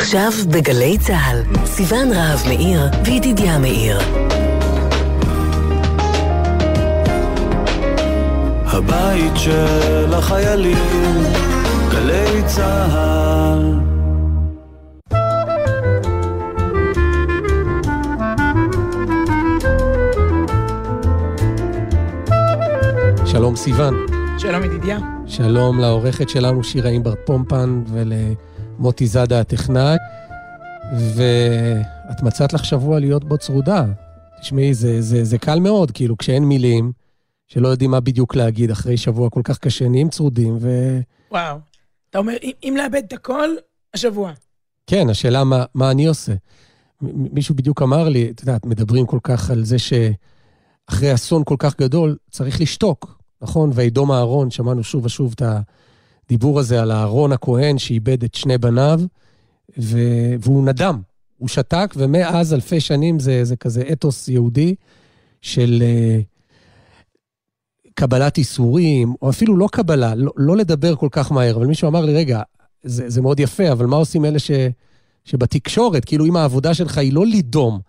עכשיו בגלי צה"ל, סיון רהב מאיר וידידיה מאיר. הבית של החיילים, גלי צה"ל. שלום סיון. שלום ידידיה. שלום לעורכת שלנו שירה אימבר פומפן ולמוטי זאדה הטכנאי. ואת מצאת לך שבוע להיות בו צרודה. תשמעי, זה, זה, זה קל מאוד, כאילו, כשאין מילים, שלא יודעים מה בדיוק להגיד אחרי שבוע כל כך קשה, נהיים צרודים ו... וואו. אתה אומר, אם, אם לאבד את הכל, השבוע. כן, השאלה מה, מה אני עושה. מישהו בדיוק אמר לי, את יודעת, מדברים כל כך על זה שאחרי אסון כל כך גדול, צריך לשתוק. נכון? וידום אהרון, שמענו שוב ושוב את הדיבור הזה על אהרון הכהן שאיבד את שני בניו, ו... והוא נדם, הוא שתק, ומאז אלפי שנים זה, זה כזה אתוס יהודי של uh, קבלת איסורים, או אפילו לא קבלה, לא, לא לדבר כל כך מהר. אבל מישהו אמר לי, רגע, זה, זה מאוד יפה, אבל מה עושים אלה ש, שבתקשורת, כאילו אם העבודה שלך היא לא לידום,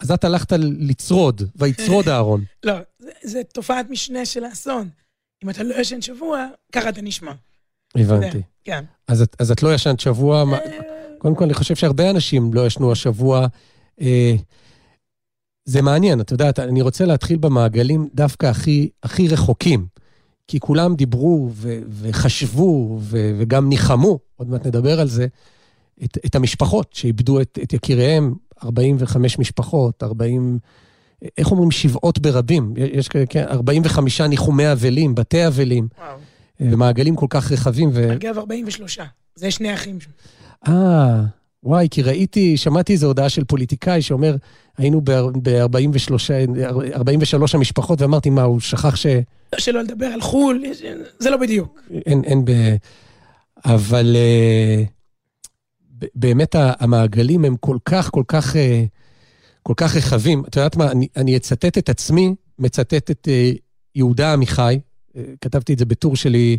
אז את הלכת לצרוד, ויצרוד אהרון. לא, זה תופעת משנה של האסון. אם אתה לא ישן שבוע, ככה אתה נשמע. הבנתי. כן. אז את, אז את לא ישנת שבוע, אה, קודם כל, אני חושב שהרבה אנשים לא ישנו השבוע. אה, זה מעניין, את יודעת, אני רוצה להתחיל במעגלים דווקא הכי, הכי רחוקים. כי כולם דיברו ו- וחשבו ו- וגם ניחמו, עוד מעט נדבר על זה, את, את המשפחות שאיבדו את, את יקיריהם, 45 משפחות, 40, איך אומרים, שבעות ברבים. יש 45 כן, ניחומי אבלים, בתי אבלים, ומעגלים כל כך רחבים. ו... אגב, 43, זה שני אחים. אה, וואי, כי ראיתי, שמעתי איזו הודעה של פוליטיקאי שאומר, היינו ב-43 המשפחות, ואמרתי, מה, הוא שכח ש... לא, שלא לדבר על חו"ל, זה לא בדיוק. אין, אין ב... אבל uh, באמת המעגלים הם כל כך, כל כך, uh, כל כך רחבים. את יודעת מה, אני, אני אצטט את עצמי, מצטט את uh, יהודה עמיחי, כתבתי את זה בטור שלי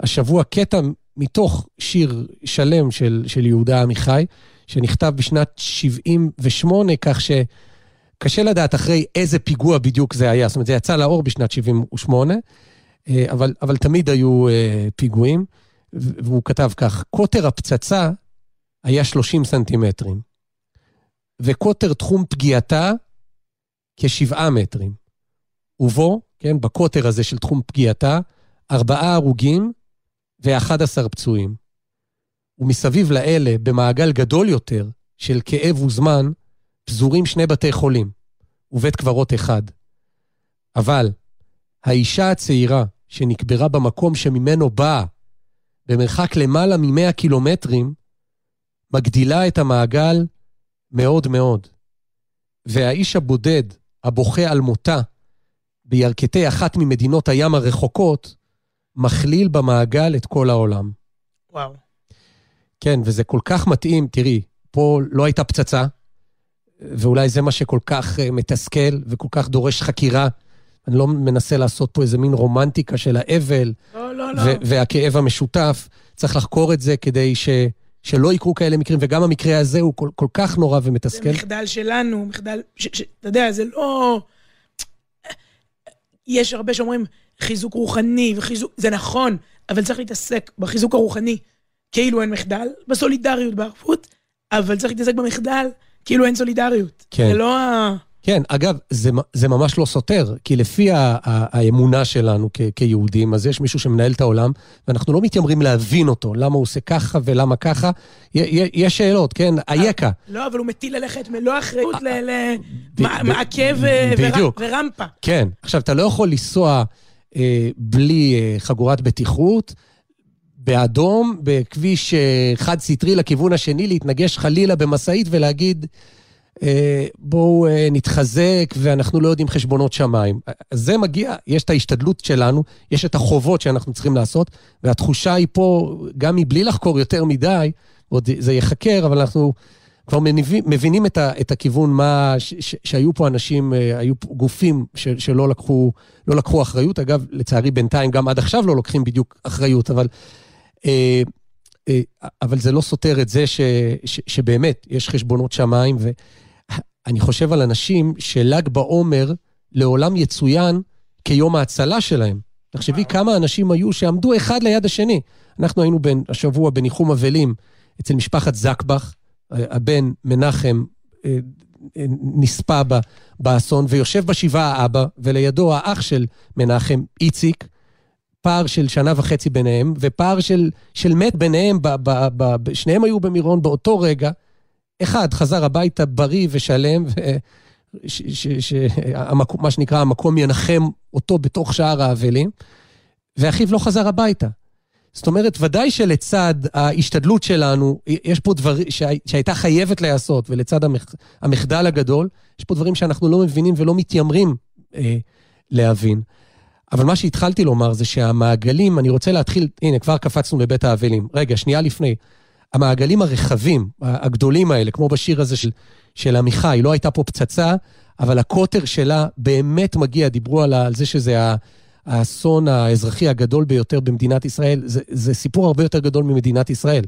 השבוע, קטע מתוך שיר שלם של, של יהודה עמיחי, שנכתב בשנת 78, כך שקשה לדעת אחרי איזה פיגוע בדיוק זה היה. זאת אומרת, זה יצא לאור בשנת 78, אה, אבל, אבל תמיד היו אה, פיגועים, והוא כתב כך, קוטר הפצצה היה 30 סנטימטרים, וקוטר תחום פגיעתה כשבעה מטרים. ובו, כן, בקוטר הזה של תחום פגיעתה, ארבעה הרוגים ו-11 פצועים. ומסביב לאלה, במעגל גדול יותר של כאב וזמן, פזורים שני בתי חולים ובית קברות אחד. אבל האישה הצעירה שנקברה במקום שממנו באה, במרחק למעלה מ-100 קילומטרים, מגדילה את המעגל מאוד מאוד. והאיש הבודד, הבוכה על מותה, בירכתי אחת ממדינות הים הרחוקות, מכליל במעגל את כל העולם. וואו. כן, וזה כל כך מתאים, תראי, פה לא הייתה פצצה, ואולי זה מה שכל כך uh, מתסכל וכל כך דורש חקירה. אני לא מנסה לעשות פה איזה מין רומנטיקה של האבל לא, לא, לא. והכאב המשותף. צריך לחקור את זה כדי ש... שלא יקרו כאלה מקרים, וגם המקרה הזה הוא כל, כל כך נורא ומתסכל. זה מחדל שלנו, מחדל... אתה יודע, זה לא... יש הרבה שאומרים חיזוק רוחני וחיזוק... זה נכון, אבל צריך להתעסק בחיזוק הרוחני כאילו אין מחדל, בסולידריות, בערבות, אבל צריך להתעסק במחדל כאילו אין סולידריות. כן. זה לא ה... כן, אגב, זה, זה ממש לא סותר, כי לפי ה, ה, האמונה שלנו כ, כיהודים, אז יש מישהו שמנהל את העולם, ואנחנו לא מתיימרים להבין אותו, למה הוא עושה ככה ולמה ככה. יש שאלות, כן? אייכה. לא, אבל הוא מטיל עליך את מלוא האחריות למעכב ורמפה. כן. עכשיו, אתה לא יכול לנסוע אה, בלי אה, חגורת בטיחות, באדום, בכביש אה, חד-סטרי לכיוון השני, להתנגש חלילה במשאית ולהגיד, אה, בואו אה, נתחזק ואנחנו לא יודעים חשבונות שמיים. זה מגיע, יש את ההשתדלות שלנו, יש את החובות שאנחנו צריכים לעשות, והתחושה היא פה, גם מבלי לחקור יותר מדי, עוד זה ייחקר, אבל אנחנו כבר מבינים, את, ה, את הכיוון, מה, ש, ש, שהיו פה אנשים, היו פה גופים ש, שלא לקחו, לא לקחו אחריות. אגב, לצערי בינתיים גם עד עכשיו לא לוקחים בדיוק אחריות, אבל... אה, אה, אבל זה לא סותר את זה ש, ש, שבאמת יש חשבונות שמיים, ואני חושב על אנשים של"ג בעומר לעולם יצוין כיום ההצלה שלהם. תחשבי כמה אנשים היו שעמדו אחד ליד השני. אנחנו היינו בין, השבוע בניחום אבלים אצל משפחת זקבח, הבן מנחם אה, אה, נספה באסון, ויושב בשבעה האבא, ולידו האח של מנחם, איציק, פער של שנה וחצי ביניהם, ופער של, של מת ביניהם, ב, ב, ב, שניהם היו במירון באותו רגע. אחד חזר הביתה בריא ושלם, מה שנקרא, המקום ינחם אותו בתוך שער האבלים, ואחיו לא חזר הביתה. זאת אומרת, ודאי שלצד ההשתדלות שלנו, יש פה דברים שהייתה חייבת להיעשות, ולצד המחדל הגדול, יש פה דברים שאנחנו לא מבינים ולא מתיימרים אה, להבין. אבל מה שהתחלתי לומר זה שהמעגלים, אני רוצה להתחיל, הנה, כבר קפצנו לבית האבלים. רגע, שנייה לפני. המעגלים הרחבים, הגדולים האלה, כמו בשיר הזה של, של עמיחי, לא הייתה פה פצצה, אבל הקוטר שלה באמת מגיע, דיברו על, על זה שזה האסון האזרחי הגדול ביותר במדינת ישראל. זה, זה סיפור הרבה יותר גדול ממדינת ישראל.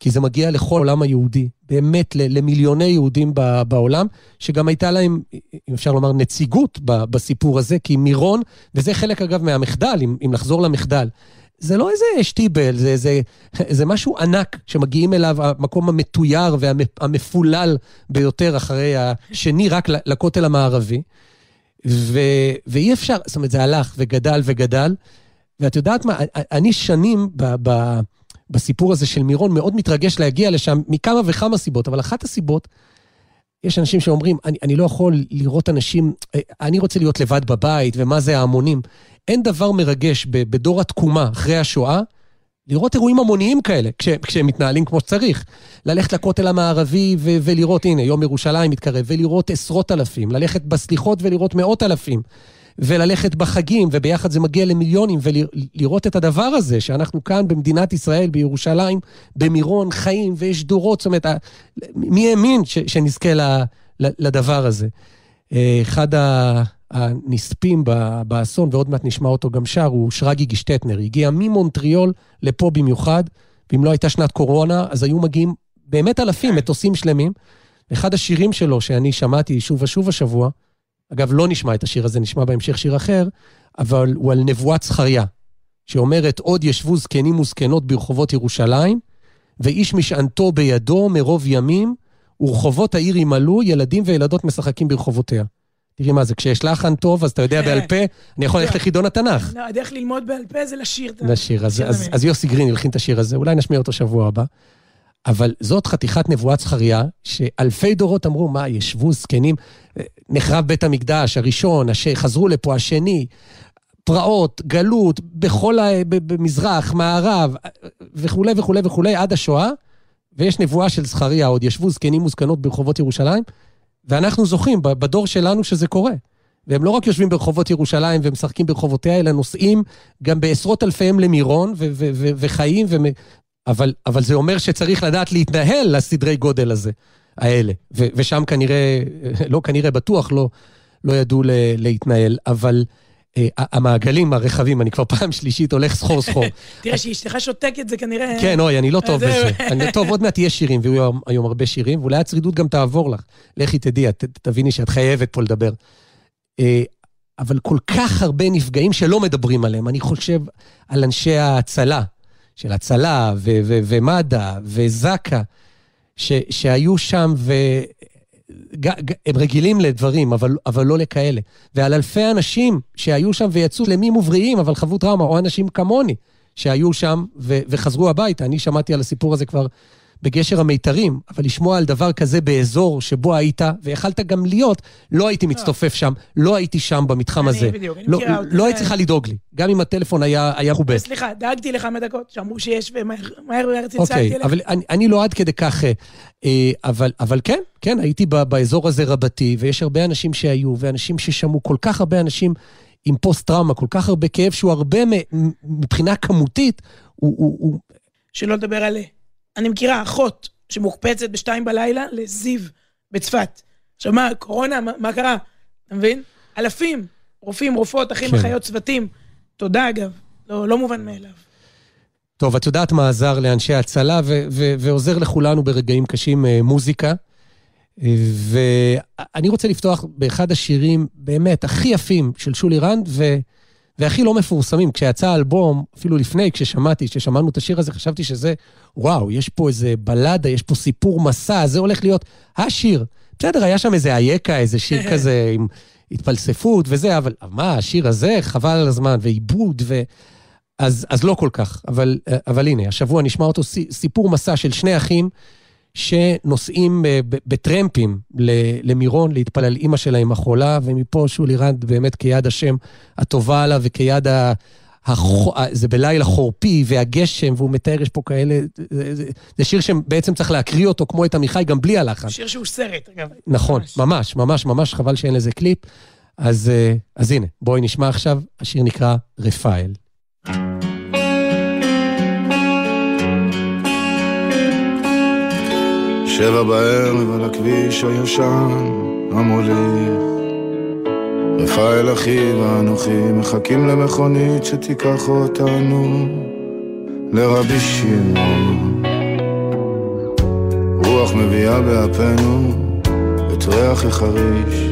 כי זה מגיע לכל העולם היהודי, באמת למיליוני יהודים בעולם, שגם הייתה להם, אם אפשר לומר, נציגות בסיפור הזה, כי מירון, וזה חלק אגב מהמחדל, אם, אם לחזור למחדל, זה לא איזה שטיבל, זה, זה, זה משהו ענק שמגיעים אליו, המקום המתויר והמפולל ביותר אחרי השני, רק לכותל המערבי. ו, ואי אפשר, זאת אומרת, זה הלך וגדל וגדל. ואת יודעת מה, אני שנים ב, ב, בסיפור הזה של מירון מאוד מתרגש להגיע לשם מכמה וכמה סיבות, אבל אחת הסיבות, יש אנשים שאומרים, אני, אני לא יכול לראות אנשים, אני רוצה להיות לבד בבית, ומה זה ההמונים. אין דבר מרגש בדור התקומה אחרי השואה, לראות אירועים המוניים כאלה, כש, כשהם מתנהלים כמו שצריך. ללכת לכותל המערבי ו- ולראות, הנה, יום ירושלים מתקרב, ולראות עשרות אלפים, ללכת בסליחות ולראות מאות אלפים. וללכת בחגים, וביחד זה מגיע למיליונים, ולראות את הדבר הזה, שאנחנו כאן במדינת ישראל, בירושלים, במירון, חיים, ויש דורות, זאת אומרת, מי האמין שנזכה ל, ל, לדבר הזה? אה, אחד הנספים באסון, ועוד מעט נשמע אותו גם שר, הוא שרגי גישטטנר. הגיע ממונטריול לפה במיוחד, ואם לא הייתה שנת קורונה, אז היו מגיעים באמת אלפים, מטוסים שלמים. אחד השירים שלו, שאני שמעתי שוב ושוב השבוע, אגב, לא נשמע את השיר הזה, נשמע בהמשך שיר אחר, אבל הוא על נבואת זכריה, שאומרת, עוד ישבו זקנים וזקנות ברחובות ירושלים, ואיש משענתו בידו מרוב ימים, ורחובות העיר ימלאו, ילדים וילדות משחקים ברחובותיה. תראי מה זה, כשיש לחן טוב, אז אתה יודע בעל פה, אני יכול ללכת לחידון התנ"ך. לא, הדרך ללמוד בעל פה זה לשיר. לשיר, אז יוסי גרין הלחין את השיר הזה, אולי נשמיע אותו שבוע הבא. אבל זאת חתיכת נבואת זכריה, שאלפי דורות אמרו, מה, ישבו זקנים, נחרב בית המקדש, הראשון. חזרו לפה, השני, פרעות, גלות, בכל ה... במזרח, מערב, וכולי וכולי וכולי, עד השואה, ויש נבואה של זכריה, עוד ישבו זקנים וזקנות ברחובות ירושלים, ואנחנו זוכים בדור שלנו שזה קורה. והם לא רק יושבים ברחובות ירושלים ומשחקים ברחובותיה, אלא נוסעים גם בעשרות אלפיהם למירון ו- ו- ו- וחיים אבל, אבל זה אומר שצריך לדעת להתנהל לסדרי גודל הזה, האלה. ו, ושם כנראה, לא כנראה, בטוח לא, לא ידעו ל, להתנהל, אבל... אה, המעגלים הרחבים, אני כבר פעם שלישית הולך סחור סחור. תראה, שאשתך שותקת זה כנראה... כן, אוי, אני לא טוב בזה. אני טוב, עוד מעט יהיה שירים, ויהיו היום הרבה שירים, ואולי הצרידות גם תעבור לך. לכי תדעי, תביני שאת חייבת פה לדבר. אה, אבל כל כך הרבה נפגעים שלא מדברים עליהם. אני חושב על אנשי ההצלה, של הצלה ומד"א וזק"א, שהיו שם והם רגילים לדברים, אבל, אבל לא לכאלה. ועל אלפי אנשים שהיו שם ויצאו שלמים ובריאים, אבל חוו טראומה, או אנשים כמוני, שהיו שם ו- וחזרו הביתה. אני שמעתי על הסיפור הזה כבר בגשר המיתרים, אבל לשמוע על דבר כזה באזור שבו היית, ויכלת גם להיות, לא הייתי מצטופף שם, לא הייתי שם במתחם הזה. בדיוק, אני לא, מכירה אותי. לא היית צריכה לדאוג לי, גם אם הטלפון היה חובס. סליחה, דאגתי לכמה דקות, שאמרו שיש, ומהר מהר צלצלתי אוקיי, אליך. אבל אני, לא עד כדי כך, אה, אה, אבל, כן, כן, הייתי באזור הזה רבתי, ויש הרבה אנשים שהיו, ואנשים ששמעו, כל כך הרבה אנשים עם פוסט-טראומה, כל כך הרבה כאב, שהוא הרבה מבחינה כמותית, הוא שלא לדבר על... אני מכירה אחות שמוקפצת בשתיים בלילה לזיו בצפת. עכשיו מה, קורונה, מה, מה קרה? אתה מבין? אלפים, רופאים, רופאות, אחים, כן. אחיות, צוותים. תודה אגב, לא, לא מובן מאליו. טוב, את יודעת מה עזר לאנשי הצלה ו- ו- ועוזר לכולנו ברגעים קשים אה, מוזיקה. ואני רוצה לפתוח באחד השירים באמת הכי יפים של שולי רנד, ו- והכי לא מפורסמים. כשיצא האלבום, אפילו לפני, כששמעתי, כששמענו את השיר הזה, חשבתי שזה, וואו, יש פה איזה בלדה, יש פה סיפור מסע, זה הולך להיות השיר. בסדר, היה שם איזה אייכה, איזה שיר כזה עם התפלספות וזה, אבל מה, השיר הזה, חבל על הזמן, ועיבוד, ו... אז, אז לא כל כך, אבל, אבל הנה, השבוע נשמע אותו סיפור מסע של שני אחים שנוסעים בטרמפים למירון להתפלל אימא שלהם החולה, ומפה שולי רנד באמת כיד השם הטובה עליו וכיד ה... הח... זה בלילה חורפי והגשם, והוא מתאר, יש פה כאלה... זה, זה שיר שבעצם צריך להקריא אותו כמו את עמיחי, גם בלי הלחן. שיר שהוא סרט, אגב. נכון, ממש, ממש, ממש, חבל שאין לזה קליפ. אז, אה, אז הנה, בואי נשמע עכשיו, השיר נקרא רפאל. שבע בערב על הכביש הישן המוליך. רפאל אחי ואנוכי מחכים למכונית שתיקח אותנו לרבי שמעון. רוח מביאה באפינו את ריח החריש.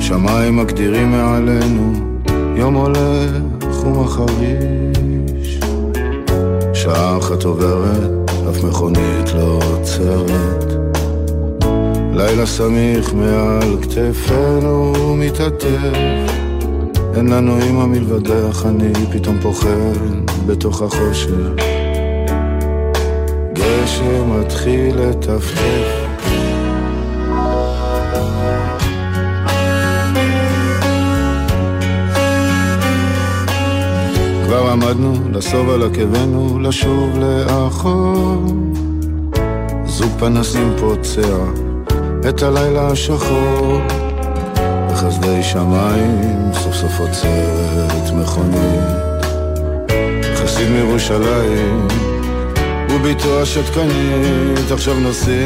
שמיים מגדירים מעלינו יום הולך ומחריש. שעה אחת עוברת אף מכונית לא עוצרת. לילה סמיך מעל כתפינו מתעטף, אין לנו אימא מלבדך, אני פתאום פוחד בתוך החושך. גשם מתחיל לטפטף כבר עמדנו לסוב על עקבנו, לשוב לאחור. זוג פנסים פוצע את הלילה השחור. בחסדי שמיים סוף סוף עוצרת מכונית. חסיד מירושלים וביתו השתקנית עכשיו נוסעים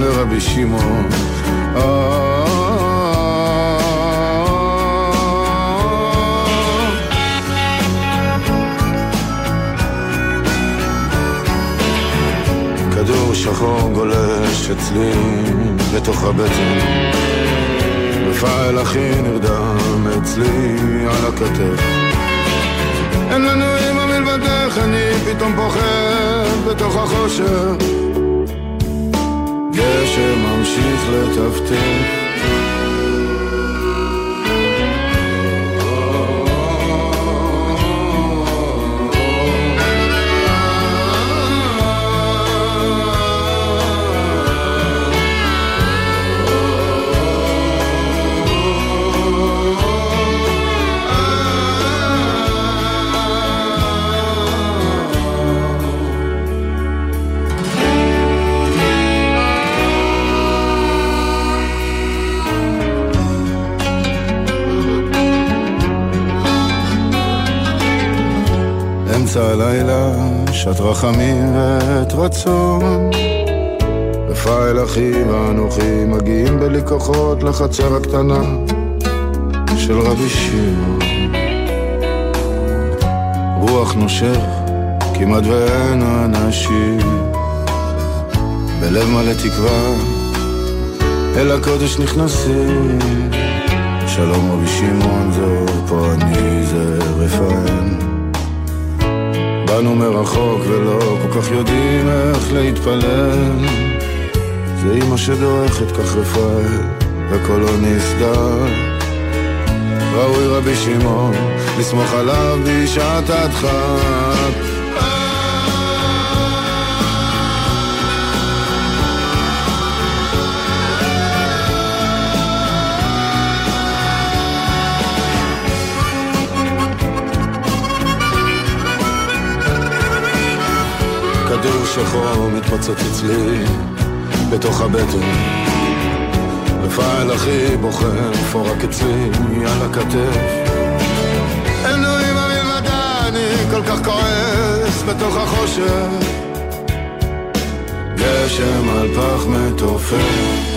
לרבי שמעון. שחור גולש אצלי בתוך הבטן. רפאל אחי נרדם אצלי על הכתף. אין לנו אימא מלבדך, אני פתאום פוחד בתוך החושך. גשם ממשיך לטפטף באמצע הלילה, שעת רחמים ועת רצון. רפאל אחי ואנוכי מגיעים בלי כוחות לחצר הקטנה של רבי שמעון. רוח נושך, כמעט ואין אנשים. בלב מלא תקווה, אל הקודש נכנסים. שלום רבי שמעון, זהו פה אני, זה רפאל. באנו מרחוק ולא כל כך יודעים איך להתפלל. זה אמא שדורכת כך רפאל וקולו נסגר. ראוי רבי שמעון לסמוך עליו בשעת הדחק שחור מתפוצץ אצלי בתוך הבטן. רפאל אחי בוחר פורק אצלי על הכתף אמא מלמדה אני כל כך כועס בתוך החושך. גשם על פח מתופף.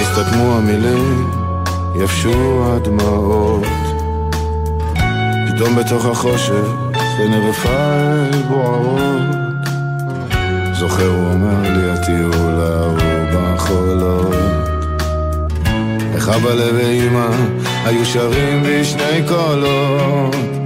יסתתמו המילים, יבשו הדמעות. פתאום בתוך החושך, עיני רפאל בוערות. זוכר הוא אומר לי הטיול ההוא בחולות. איך אבא ואמא היו שרים בשני קולות.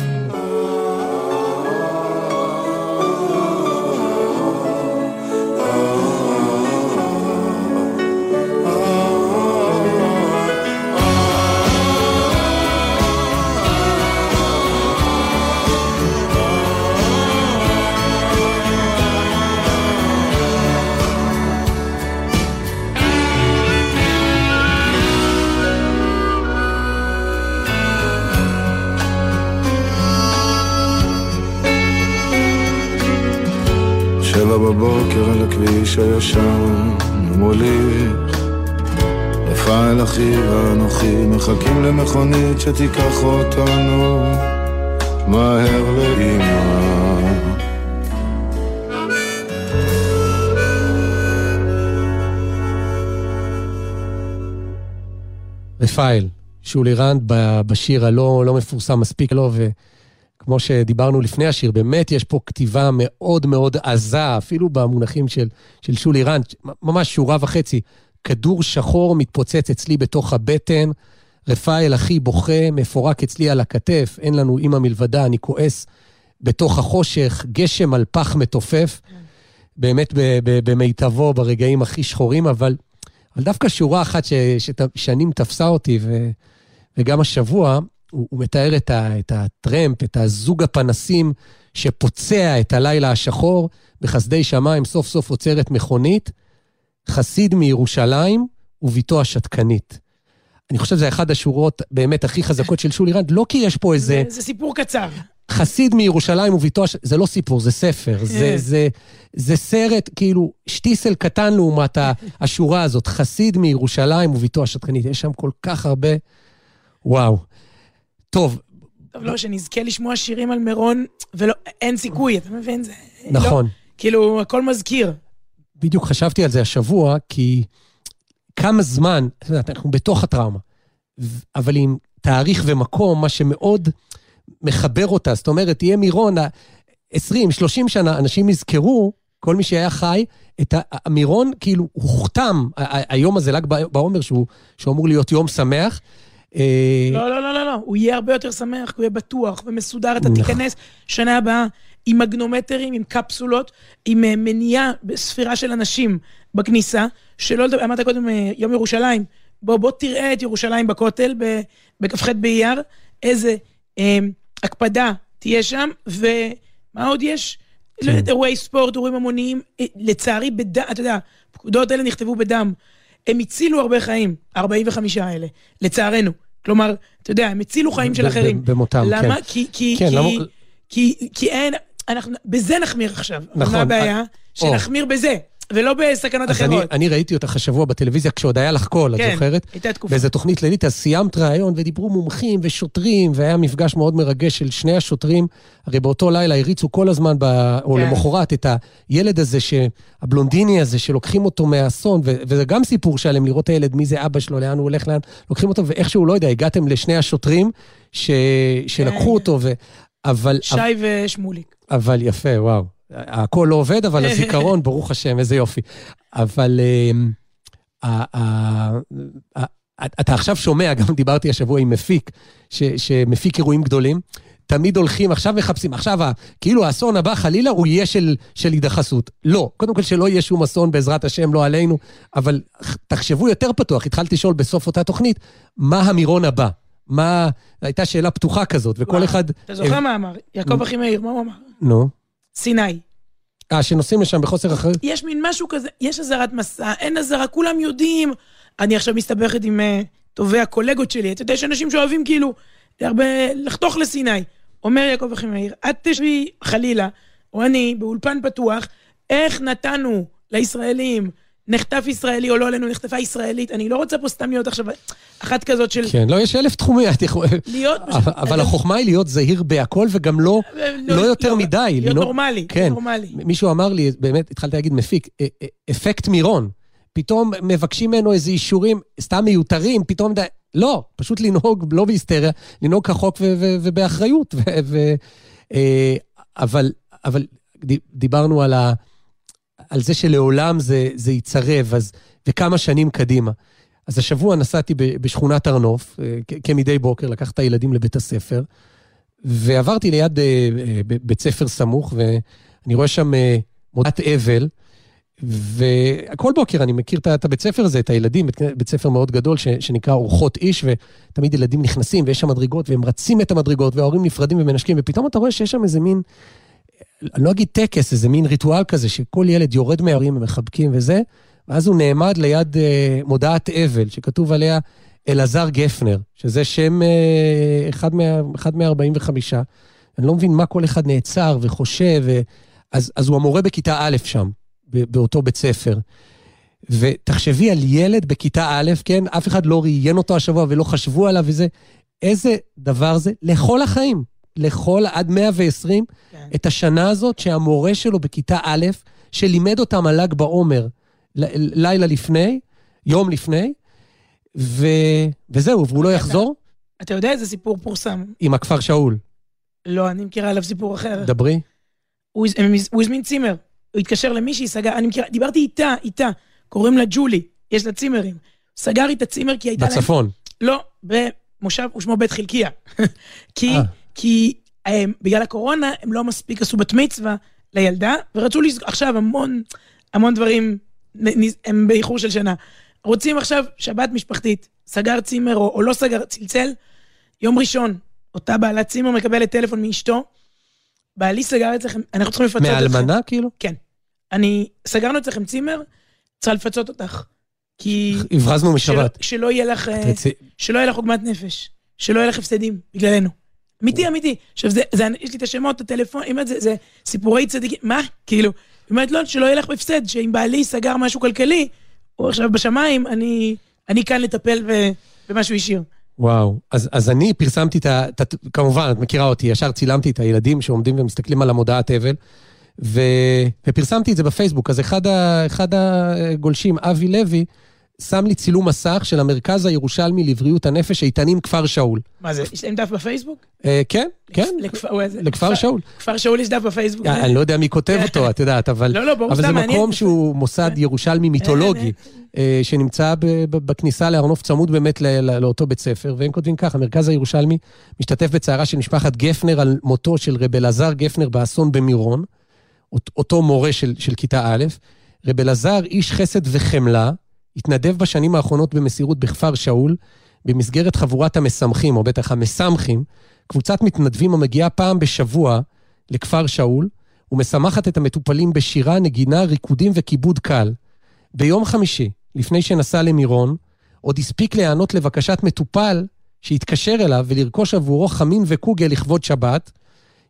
הכביש הישן מוליך. רפאל אחי ואנוכי מחכים למכונית שתיקח אותנו. מהר לאמא. רפאל, שולי רנד בשיר הלא לא מפורסם מספיק לו, וכמו שדיברנו לפני השיר, באמת יש פה כתיבה מאוד מאוד עזה, אפילו במונחים של, של שולי רנד, ממש שורה וחצי. כדור שחור מתפוצץ אצלי בתוך הבטן, רפאל אחי בוכה, מפורק אצלי על הכתף, אין לנו אימא מלבדה, אני כועס בתוך החושך, גשם על פח מתופף, באמת במיטבו, ברגעים הכי שחורים, אבל, אבל דווקא שורה אחת ששנים תפסה אותי, ו, וגם השבוע, הוא, הוא מתאר את, ה, את הטרמפ, את הזוג הפנסים שפוצע את הלילה השחור, בחסדי שמיים סוף סוף עוצרת מכונית, חסיד מירושלים וביתו השתקנית. אני חושב שזה אחת השורות באמת הכי חזקות של שולי רנד, לא כי יש פה איזה... זה, זה סיפור קצר. חסיד מירושלים וביתו, הש- זה לא סיפור, זה ספר. זה, כן. זה, זה סרט, כאילו, שטיסל קטן לעומת השורה הזאת. חסיד מירושלים וביתו השתקנית. יש שם כל כך הרבה... וואו. טוב, טוב, לא, שנזכה לשמוע שירים על מירון, ולא, אין סיכוי, אתה מבין? זה... נכון. לא, כאילו, הכל מזכיר. בדיוק חשבתי על זה השבוע, כי כמה זמן, את יודעת, אנחנו בתוך הטראומה, אבל עם תאריך ומקום, מה שמאוד מחבר אותה, זאת אומרת, תהיה מירון, ה- 20, 30 שנה, אנשים יזכרו, כל מי שהיה חי, את המירון, כאילו, הוכתם, היום הזה, ל"ג בע- בעומר, שהוא, שהוא אמור להיות יום שמח. אה, לא, לא, לא, לא, לא, הוא יהיה הרבה יותר שמח, הוא יהיה בטוח ומסודר, אתה נכון. תיכנס שנה הבאה עם מגנומטרים, עם קפסולות, עם אה, מניעה בספירה של אנשים בכניסה, שלא לדבר, אמרת קודם אה, יום ירושלים, בוא, בוא תראה את ירושלים בכותל, בכ"ח באייר, איזה אה, הקפדה תהיה שם, ומה עוד יש? לא יודעת, אירועי ספורט, אירועים המוניים, לצערי, בדם, אתה יודע, הפקודות האלה נכתבו בדם. הם הצילו הרבה חיים, 45 האלה, לצערנו. כלומר, אתה יודע, הם הצילו חיים של אחרים. במותם, למה? כן. כי, כי, כן, כי, למה- כי, כי אין, אנחנו, בזה נחמיר עכשיו. נכון. מה הבעיה? אה, שנחמיר בזה, ולא בסכנות אז אני, אחרות. אני ראיתי אותך השבוע בטלוויזיה כשעוד היה לך קול, את כן, זוכרת? הייתה תקופה. באיזה תוכנית לילית, אז סיימת ראיון ודיברו מומחים ושוטרים, והיה מפגש מאוד מרגש של שני השוטרים. הרי באותו לילה הריצו כל הזמן, ב... או כן. למחרת, את הילד הזה, ש... הבלונדיני הזה, שלוקחים אותו מהאסון, ו... וזה גם סיפור שלם, לראות את הילד, מי זה אבא שלו, לאן הוא הולך, לאן... לוקחים אותו, ואיכשהו, לא יודע, הגעתם לשני השוטרים ש... שלקחו כן. אותו, ו... אבל... שי ושמוליק. אבל יפה, וואו. הכל לא עובד, אבל הזיכרון, ברוך השם, איזה יופי. אבל אמ, אתה עכשיו שומע, גם דיברתי השבוע עם מפיק, שמפיק אירועים גדולים. תמיד הולכים, עכשיו מחפשים, עכשיו כאילו האסון הבא חלילה הוא יהיה של, של הידחסות. לא, קודם כל שלא יהיה שום אסון בעזרת השם, לא עלינו, אבל תחשבו יותר פתוח, התחלתי לשאול בסוף אותה תוכנית, מה המירון הבא? מה, הייתה שאלה פתוחה כזאת, וכל וואו, אחד... אתה זוכר מה אמר? יעקב אחימאיר, מה הוא אמר? נו. סיני. אה, שנוסעים לשם בחוסר אחריות? יש מין משהו כזה, יש אזהרת מסע, אין אזהרה, כולם יודעים. אני עכשיו מסתבכת עם uh, טובי הקולגות שלי. אתה יודע, יש אנשים שאוהבים כאילו הרבה, לחתוך לסיני. אומר יעקב אחימאיר, את תשבי חלילה, או אני, באולפן פתוח, איך נתנו לישראלים נחטף ישראלי או לא עלינו, נחטפה ישראלית. אני לא רוצה פה סתם להיות עכשיו אחת כזאת של כן, לא, יש אלף תחומים. את יכולה- להיות... אבל- אבל החוכמה היא להיות זהיר בהכל, וגם לא לא יותר מדי. להיות נורמלי, כן. נורמלי. מישהו אמר לי, באמת, התחלתי להגיד מפיק, אה, אה, אפקט מירון. פתאום מבקשים ממנו איזה אישורים סתם מיותרים, פתאום... ד... לא, פשוט לנהוג לא בהיסטריה, לנהוג כחוק ובאחריות. אה, אבל, אבל דיברנו על, ה- על זה שלעולם זה, זה יצרב, אז, וכמה שנים קדימה. אז השבוע נסעתי בשכונת הר נוף, אה, כמדי בוקר, לקח את הילדים לבית הספר, ועברתי ליד אה, אה, בית ספר סמוך, ואני רואה שם מודת אבל, וכל בוקר אני מכיר את הבית ספר הזה, את הילדים, בית, ספר מאוד גדול שנקרא אורחות איש, ותמיד ילדים נכנסים ויש שם מדרגות, והם רצים את המדרגות, וההורים נפרדים ומנשקים, ופתאום אתה רואה שיש שם איזה מין, אני לא אגיד טקס, איזה מין ריטואל כזה, שכל ילד יורד מההורים ומחבקים וזה, ואז הוא נעמד ליד אה, מודעת אבל, שכתוב עליה אלעזר גפנר, שזה שם אה, אחד, מה, אחד מה-45. אני לא מבין מה כל אחד נעצר וחושב, ו... אז, אז הוא המורה בכיתה א' שם, באותו בית ספר. ותחשבי על ילד בכיתה א', כן? אף אחד לא ראיין אותו השבוע ולא חשבו עליו וזה. איזה דבר זה לכל החיים, לכל, עד 120, כן. את השנה הזאת שהמורה שלו בכיתה א', שלימד אותם על ל"ג בעומר, לילה לפני, יום לפני, ו... וזהו, והוא לא יחזור. אתה יודע איזה סיפור פורסם? עם הכפר שאול. לא, אני מכירה עליו סיפור אחר. דברי. הוא הזמין צימר, הוא התקשר למישהי, סגר, אני מכירה, דיברתי איתה, איתה, קוראים לה ג'ולי, יש לה צימרים. סגר איתה צימר כי הייתה להם... בצפון. לא, במושב, הוא שמו בית חלקיה. כי, 아. אה. כי הם, בגלל הקורונה, הם לא מספיק עשו בת מצווה לילדה, ורצו לסגור, עכשיו המון, המון דברים הם באיחור של שנה. רוצים עכשיו שבת משפחתית, סגר צימר או, או לא סגר, צלצל, יום ראשון, אותה בעלת צימר מקבלת טלפון מאשתו, בעלי סגר אצלכם, אנחנו צריכים לפצות אתכם. מהאלמנה כאילו? כן. אני, סגרנו אצלכם צימר, צריכה לפצות אותך. כי... הברזנו משבת. שלא, שלא יהיה לך, תצא... שלא יהיה לך עוגמת נפש, שלא יהיה לך הפסדים בגללנו. אמיתי, אמיתי. עכשיו, זה, זה, יש לי את השמות, את הטלפון, זה, זה סיפורי צדיקים, מה? כאילו, היא אומרת, לא, שלא ילך בהפסד, שאם בעלי סגר משהו כלכלי, הוא עכשיו בשמיים, אני, אני כאן לטפל במה שהוא השאיר. וואו, אז, אז אני פרסמתי את ה... כמובן, את מכירה אותי, ישר צילמתי את הילדים שעומדים ומסתכלים על המודעת אבל, ו, ופרסמתי את זה בפייסבוק. אז אחד, ה, אחד הגולשים, אבי לוי, שם לי צילום מסך של המרכז הירושלמי לבריאות הנפש, איתנים כפר שאול. מה זה, יש להם דף בפייסבוק? אה, כן, כן, לכפר שאול. כפר שאול יש דף בפייסבוק. אה, אני לא יודע מי כותב אותו, את יודעת, אבל... לא, לא, ברור. אבל זה מקום שהוא מוסד ירושלמי מיתולוגי, אה, שנמצא בכניסה להר נוף צמוד באמת לאותו בית ספר, והם כותבים ככה, המרכז הירושלמי משתתף בצערה של משפחת גפנר על מותו של רב אלעזר גפנר באסון במירון, אותו מורה של כיתה א', רב אלעזר, איש חסד וחמלה, התנדב בשנים האחרונות במסירות בכפר שאול, במסגרת חבורת המשמחים, או בטח המסמכים, קבוצת מתנדבים המגיעה פעם בשבוע לכפר שאול, ומשמחת את המטופלים בשירה, נגינה, ריקודים וכיבוד קל. ביום חמישי, לפני שנסע למירון, עוד הספיק להיענות לבקשת מטופל שהתקשר אליו ולרכוש עבורו חמין וקוגל לכבוד שבת,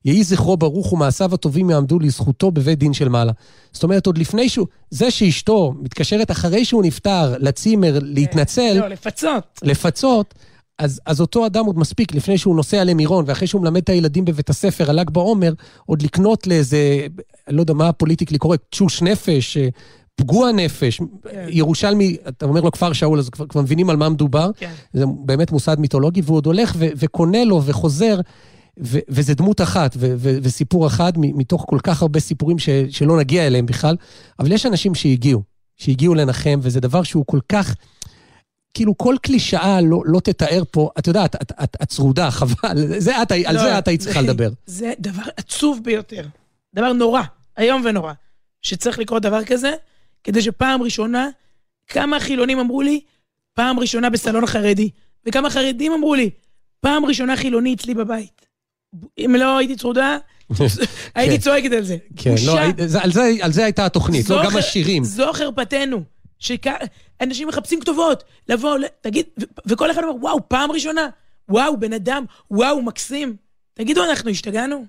יהי זכרו ברוך ומעשיו הטובים יעמדו לזכותו בבית דין של מעלה. זאת אומרת, עוד לפני שהוא, זה שאשתו מתקשרת אחרי שהוא נפטר לצימר להתנצל... לא, לפצות. לפצות, אז, אז אותו אדם עוד מספיק, לפני שהוא נוסע למירון, ואחרי שהוא מלמד את הילדים בבית הספר על ל"ג בעומר, עוד לקנות לאיזה, אני לא יודע מה הפוליטיקלי קורא, תשוש נפש, אה, פגוע נפש, כן. ירושלמי, אתה אומר לו כפר שאול, אז כבר, כבר מבינים על מה מדובר. כן. זה באמת מוסד מיתולוגי, והוא עוד הולך ו- וקונה לו וחוזר. ו- וזה דמות אחת, ו- ו- וסיפור אחד מתוך כל כך הרבה סיפורים ש- שלא נגיע אליהם בכלל, אבל יש אנשים שהגיעו, שהגיעו לנחם, וזה דבר שהוא כל כך... כאילו כל קלישאה לא, לא תתאר פה, את יודעת, את, את, את צרודה, חבל, זה את, לא, על זה את היית צריכה לדבר. זה דבר עצוב ביותר, דבר נורא, איום ונורא, שצריך לקרות דבר כזה, כדי שפעם ראשונה, כמה חילונים אמרו לי, פעם ראשונה בסלון חרדי, וכמה חרדים אמרו לי, פעם ראשונה חילוני אצלי בבית. אם לא הייתי צרודה, הייתי כן. צועקת על זה. כן, לא, על זה הייתה התוכנית, לא גם השירים. זו חרפתנו, שאנשים מחפשים כתובות, לבוא, תגיד, וכל אחד אומר, וואו, פעם ראשונה, וואו, בן אדם, וואו, מקסים. תגידו, אנחנו השתגענו?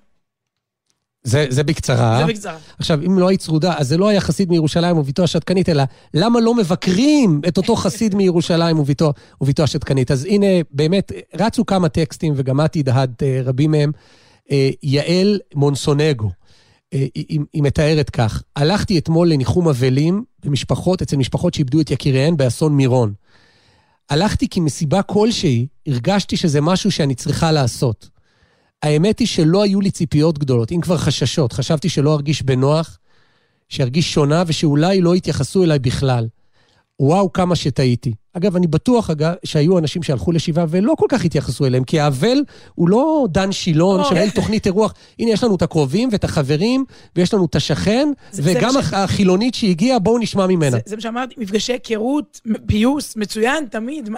זה, זה בקצרה. זה בקצרה. עכשיו, אם לא היית צרודה, אז זה לא היה חסיד מירושלים וביתו השתקנית, אלא למה לא מבקרים את אותו חסיד מירושלים וביתו, וביתו השתקנית? אז הנה, באמת, רצו כמה טקסטים, וגם את הדהדת אה, רבים מהם. אה, יעל מונסונגו. אה, היא, היא מתארת כך, הלכתי אתמול לניחום אבלים במשפחות, אצל משפחות שאיבדו את יקיריהן באסון מירון. הלכתי כי מסיבה כלשהי הרגשתי שזה משהו שאני צריכה לעשות. האמת היא שלא היו לי ציפיות גדולות, אם כבר חששות. חשבתי שלא ארגיש בנוח, שארגיש שונה ושאולי לא יתייחסו אליי בכלל. וואו, כמה שטעיתי. אגב, אני בטוח, אגב, שהיו אנשים שהלכו לשבעה ולא כל כך התייחסו אליהם, כי האבל הוא לא דן שילון לא, שמנהל אה. תוכנית אירוח. הנה, יש לנו את הקרובים ואת החברים, ויש לנו את השכן, זה- זה וגם מה ש- החילונית שהגיעה, בואו נשמע ממנה. זה, זה מה שאמרתי, מפגשי היכרות, פיוס, מצוין, תמיד.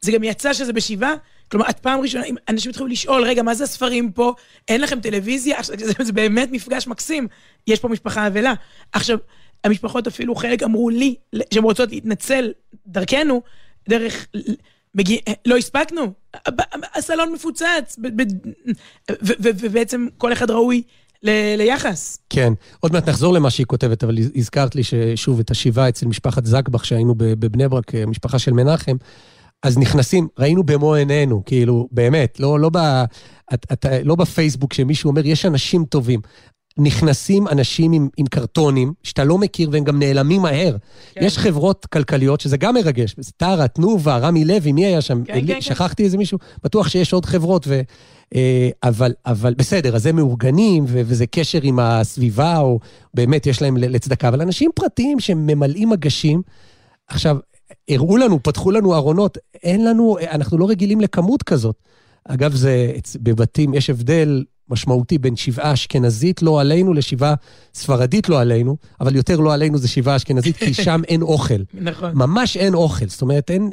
זה גם יצא שזה בשבעה. כלומר, את פעם ראשונה, אנשים התחילו לשאול, רגע, מה זה הספרים פה? אין לכם טלוויזיה? עכשיו, זה, זה באמת מפגש מקסים. יש פה משפחה אבלה. עכשיו, המשפחות אפילו, חלק אמרו לי, שהן רוצות להתנצל דרכנו, דרך... מגיע, לא הספקנו, הסלון מפוצץ, ובעצם כל אחד ראוי ל- ליחס. כן, עוד מעט נחזור למה שהיא כותבת, אבל הזכרת לי ששוב את השבעה אצל משפחת זקבח, שהיינו בבני ברק, משפחה של מנחם, אז נכנסים, ראינו במו עינינו, כאילו, באמת, לא, לא, ב, את, את, לא בפייסבוק שמישהו אומר, יש אנשים טובים. נכנסים אנשים עם, עם קרטונים, שאתה לא מכיר, והם גם נעלמים מהר. כן. יש חברות כלכליות, שזה גם מרגש, טרה, תנובה, רמי לוי, מי היה שם? כן, אלי- כן, כן. שכחתי איזה מישהו? בטוח שיש עוד חברות, ו... אה, אבל, אבל בסדר, אז הם מאורגנים, ו- וזה קשר עם הסביבה, או באמת יש להם לצדקה, אבל אנשים פרטיים שממלאים מגשים, עכשיו, הראו לנו, פתחו לנו ארונות, אין לנו, אנחנו לא רגילים לכמות כזאת. אגב, זה, בבתים יש הבדל משמעותי בין שבעה אשכנזית לא עלינו לשבעה ספרדית לא עלינו, אבל יותר לא עלינו זה שבעה אשכנזית, כי שם אין אוכל. נכון. ממש אין אוכל, זאת אומרת, אין,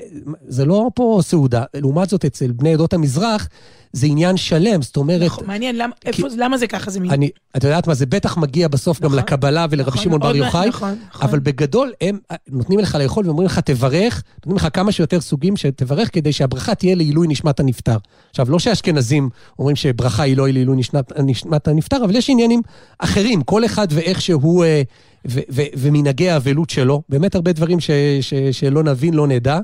זה לא פה סעודה. לעומת זאת, אצל בני עדות המזרח, זה עניין שלם, זאת אומרת, נכון, מעניין, למה, איפה, למה זה ככה? זה מין... אני, את יודעת מה, זה בטח מגיע בסוף גם נכון. לקבלה ולרבי נכון, שמעון בר יוחאי, נכון, נכון. אבל בגדול הם אה, נותנים לך לאכול ואומרים לך, תברך, נותנים לך כמה שיותר סוגים שתברך כדי שהברכה תהיה לעילוי נשמת הנפטר. עכשיו, לא שהאשכנזים אומרים שברכה היא לא לעילוי נשמת הנפטר, אבל יש עניינים אחרים, כל אחד ואיך שהוא, אה, ו- ו- ומנהגי האבלות שלו. באמת הרבה דברים ש- ש- שלא נבין, לא נדע,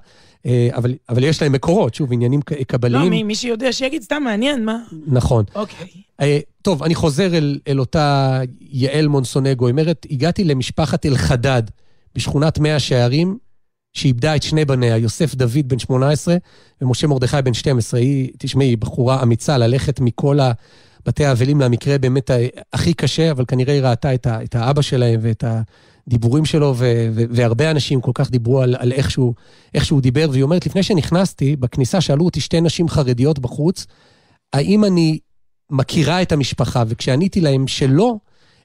אה, אבל, אבל יש להם מקורות, שוב, עניינים ק- לא, קבליים. מי, מי שיודע שיגיד, סתם מעניין, מה? נכון. אוקיי. אה, טוב, אני חוזר אל, אל אותה יעל מונסונגו. היא אומרת, הגעתי למשפחת אלחדד בשכונת מאה שערים, שאיבדה את שני בניה, יוסף דוד בן 18 ומשה מרדכי בן 12. היא, תשמעי, היא בחורה אמיצה ללכת מכל בתי האבלים למקרה באמת הכי קשה, אבל כנראה היא ראתה את, ה, את האבא שלהם ואת הדיבורים שלו, ו, ו, והרבה אנשים כל כך דיברו על, על איך, שהוא, איך שהוא דיבר, והיא אומרת, לפני שנכנסתי, בכניסה שאלו אותי שתי נשים חרדיות בחוץ, האם אני מכירה את המשפחה, וכשעניתי להם שלא,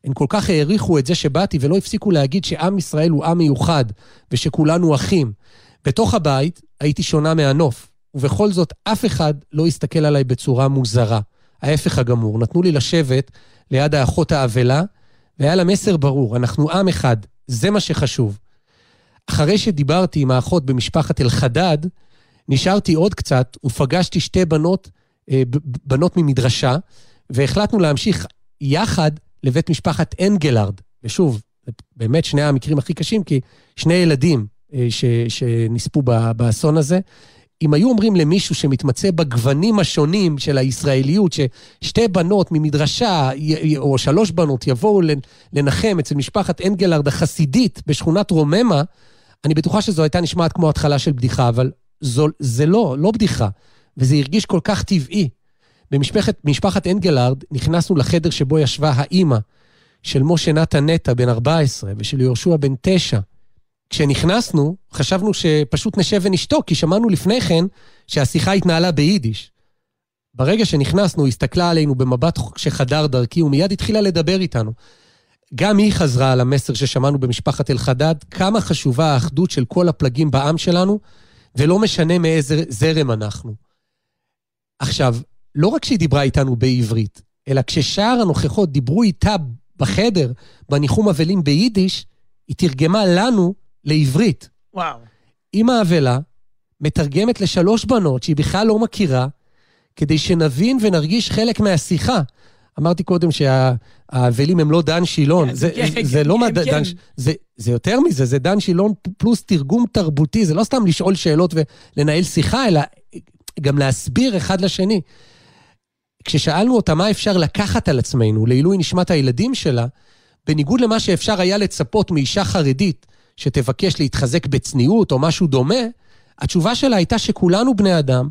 הם כל כך העריכו את זה שבאתי ולא הפסיקו להגיד שעם ישראל הוא עם מיוחד ושכולנו אחים. בתוך הבית הייתי שונה מהנוף, ובכל זאת אף אחד לא הסתכל עליי בצורה מוזרה. ההפך הגמור, נתנו לי לשבת ליד האחות האבלה, והיה לה מסר ברור, אנחנו עם אחד, זה מה שחשוב. אחרי שדיברתי עם האחות במשפחת אלחדד, נשארתי עוד קצת ופגשתי שתי בנות, אה, בנות ממדרשה, והחלטנו להמשיך יחד לבית משפחת אנגלרד. ושוב, באמת שני המקרים הכי קשים, כי שני ילדים אה, ש, שנספו באסון הזה. אם היו אומרים למישהו שמתמצא בגוונים השונים של הישראליות, ששתי בנות ממדרשה, או שלוש בנות, יבואו לנ- לנחם אצל משפחת אנגלרד החסידית בשכונת רוממה, אני בטוחה שזו הייתה נשמעת כמו התחלה של בדיחה, אבל זו, זה לא, לא בדיחה. וזה הרגיש כל כך טבעי. במשפחת משפחת אנגלרד נכנסנו לחדר שבו ישבה האימא של משה נתן נטע בן 14 ושל יהושע בן 9. כשנכנסנו, חשבנו שפשוט נשב ונשתוק, כי שמענו לפני כן שהשיחה התנהלה ביידיש. ברגע שנכנסנו, הסתכלה עלינו במבט שחדר דרכי, ומיד התחילה לדבר איתנו. גם היא חזרה על המסר ששמענו במשפחת אלחדד, כמה חשובה האחדות של כל הפלגים בעם שלנו, ולא משנה מאיזה זרם אנחנו. עכשיו, לא רק שהיא דיברה איתנו בעברית, אלא כששאר הנוכחות דיברו איתה בחדר, בניחום אבלים ביידיש, היא תרגמה לנו לעברית. וואו. אימא אבלה מתרגמת לשלוש בנות שהיא בכלל לא מכירה, כדי שנבין ונרגיש חלק מהשיחה. אמרתי קודם שהאבלים הם לא דן שילון, כן, זה, כן, זה, זה לא כן, מה כן. דן, זה, זה יותר מזה, זה דן שילון פלוס תרגום תרבותי, זה לא סתם לשאול שאלות ולנהל שיחה, אלא גם להסביר אחד לשני. כששאלנו אותה מה אפשר לקחת על עצמנו לעילוי נשמת הילדים שלה, בניגוד למה שאפשר היה לצפות מאישה חרדית שתבקש להתחזק בצניעות או משהו דומה, התשובה שלה הייתה שכולנו בני אדם,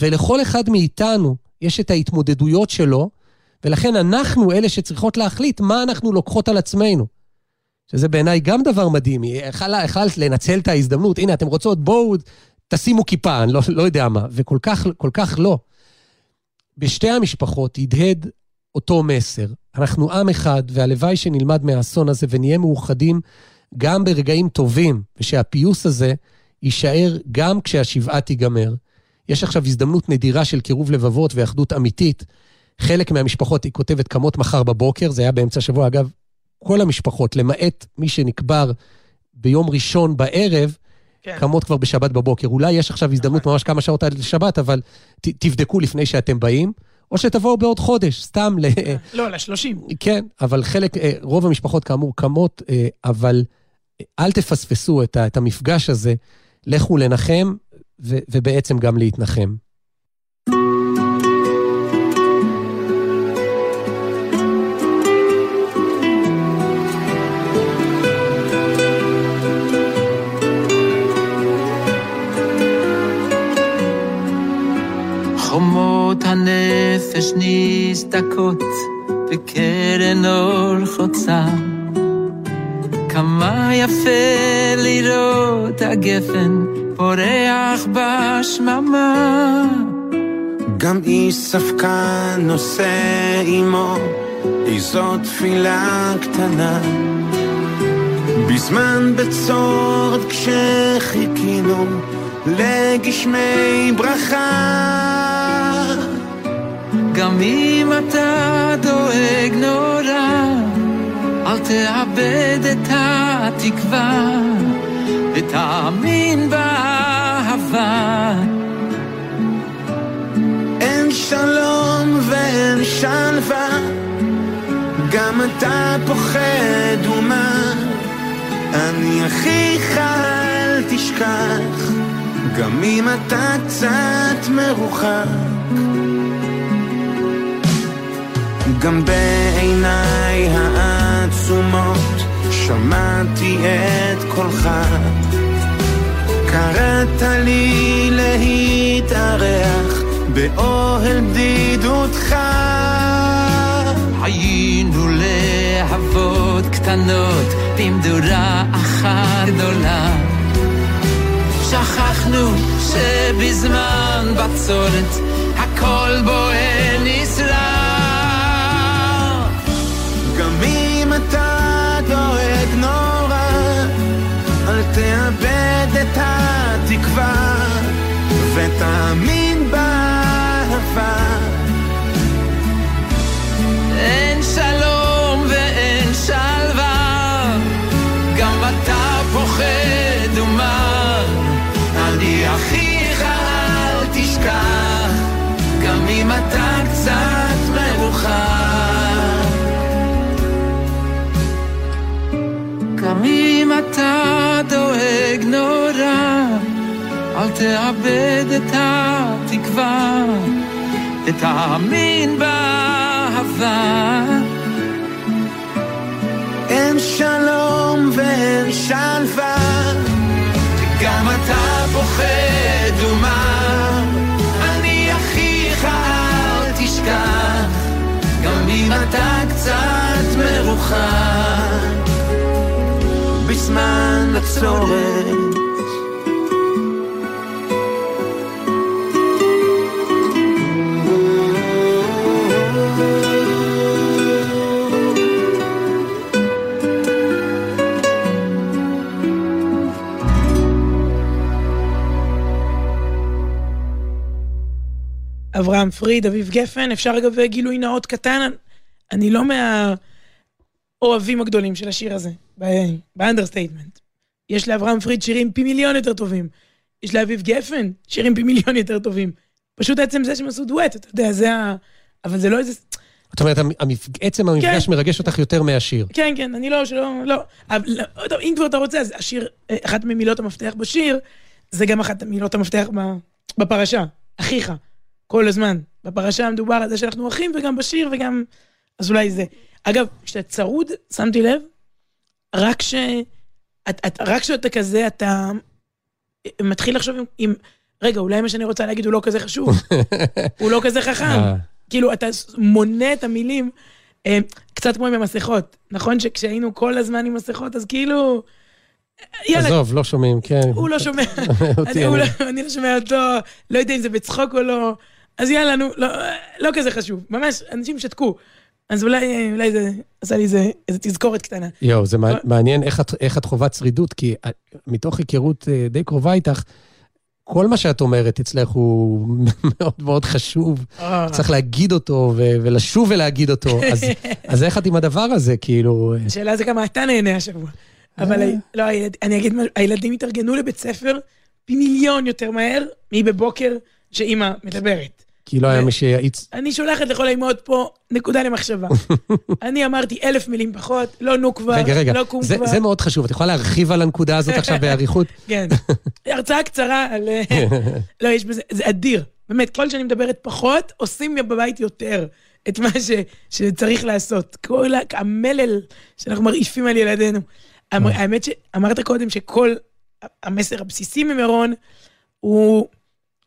ולכל אחד מאיתנו יש את ההתמודדויות שלו, ולכן אנחנו אלה שצריכות להחליט מה אנחנו לוקחות על עצמנו. שזה בעיניי גם דבר מדהים, יכלה לנצל את ההזדמנות, הנה, אתם רוצות, בואו תשימו כיפה, אני לא, לא יודע מה, וכל כך, כל כך לא. בשתי המשפחות הדהד אותו מסר. אנחנו עם אחד, והלוואי שנלמד מהאסון הזה ונהיה מאוחדים גם ברגעים טובים, ושהפיוס הזה יישאר גם כשהשבעה תיגמר. יש עכשיו הזדמנות נדירה של קירוב לבבות ואחדות אמיתית. חלק מהמשפחות, היא כותבת, קמות מחר בבוקר, זה היה באמצע השבוע, אגב, כל המשפחות, למעט מי שנקבר ביום ראשון בערב, כן. קמות כבר בשבת בבוקר. אולי יש עכשיו הזדמנות נכון. ממש כמה שעות עד לשבת, אבל ת, תבדקו לפני שאתם באים. או שתבואו בעוד חודש, סתם ל... לא, לשלושים. כן, אבל חלק, אה, רוב המשפחות כאמור קמות, אה, אבל אל תפספסו את המפגש הזה, לכו לנחם ובעצם גם להתנחם. חומות הנפש נסדקות בקרן אור חוצה. כמה יפה לראות הגפן פורח בשממה. גם איש ספקה נושא עמו איזו תפילה קטנה. בזמן בצורת כשחיכינו לגשמי ברכה. גם אם אתה דואג נורא, אל תאבד את התקווה, ותאמין באהבה. אין שלום ואין שלווה, גם אתה פוחד ומה, אני אחיך אל תשכח, גם אם אתה קצת מרוחק. גם בעיניי העצומות שמעתי את קולך. קראת לי להתארח באוהל בדידותך. היינו להבות קטנות במדורה אחת גדולה. שכחנו שבזמן בצורת הכל בוער נסלח אתה דואג נורא, אל תאבד את התקווה, ותאמין באהבה. אין שלום ואין שלווה, גם אתה פוחד ומר, אני אחיך אל תשכח, גם אם אתה קצת אם אתה דואג נורא, אל תאבד את התקווה, ותאמין באהבה. אין שלום ואין שלווה, גם אתה פוחד ומר, אני אחיך אל תשכח, גם אם אתה קצת מרוחק. בזמן הצורך. אברהם פריד, אביב גפן, אפשר אגב גילוי נאות קטן, אני לא מה... האוהבים הגדולים של השיר הזה, ב understatement. יש לאברהם פריד שירים פי מיליון יותר טובים. יש לאביב גפן שירים פי מיליון יותר טובים. פשוט עצם זה שהם עשו דואט, אתה יודע, זה ה... אבל זה לא איזה... זאת אומרת, עצם המפגש כן. מרגש אותך יותר מהשיר. כן, כן, אני לא, שלא, לא. אבל, לא, אם כבר אתה רוצה, אז השיר, אחת ממילות המפתח בשיר, זה גם אחת ממילות המפתח בפרשה, אחיך, כל הזמן. בפרשה מדובר על זה שאנחנו אחים, וגם בשיר, וגם... אז אולי זה. אגב, כשאתה צרוד, שמתי לב, רק ש... את, את, רק כשאתה כזה, אתה מתחיל לחשוב עם, עם... רגע, אולי מה שאני רוצה להגיד הוא לא כזה חשוב. הוא לא כזה חכם. אה. כאילו, אתה מונה את המילים, אה, קצת כמו עם המסכות. נכון שכשהיינו כל הזמן עם מסכות, אז כאילו... יאללה, עזוב, לא שומעים, כן. הוא לא שומע, אותי, אני, לא, אני לא שומע אותו, לא יודע אם זה בצחוק או לא, אז יאללה, נו, לא, לא כזה חשוב, ממש, אנשים שתקו. אז אולי, אולי זה עשה לי איזה, איזה תזכורת קטנה. יואו, זה מע- מעניין איך את- איך את חווה צרידות, כי אה, מתוך היכרות אה, די קרובה איתך, כל מה שאת אומרת אצלך הוא מאוד מאוד חשוב. צריך להגיד אותו ו- ולשוב ולהגיד אותו. אז- אז איך את עם הדבר הזה, כאילו... אה, השאלה זה כמה אתה נהנה השבוע. אבל לא, הילד- אני אגיד, הילדים התארגנו לבית ספר פי מיליון יותר מהר מבבוקר שאימא מדברת. כי לא היה מי שיאיץ... אני שולחת לכל האימהות פה נקודה למחשבה. אני אמרתי אלף מילים פחות, לא נו כבר, רגע, רגע, לא קום זה- כבר. זה מאוד חשוב. את יכולה להרחיב על הנקודה הזאת עכשיו באריכות? כן. הרצאה קצרה על... לא, יש בזה, זה אדיר. באמת, כל שאני מדברת פחות, עושים בבית יותר את מה ש, שצריך לעשות. כל המלל שאנחנו מרעיפים על ילדינו. המ- האמת שאמרת קודם שכל המסר הבסיסי ממירון הוא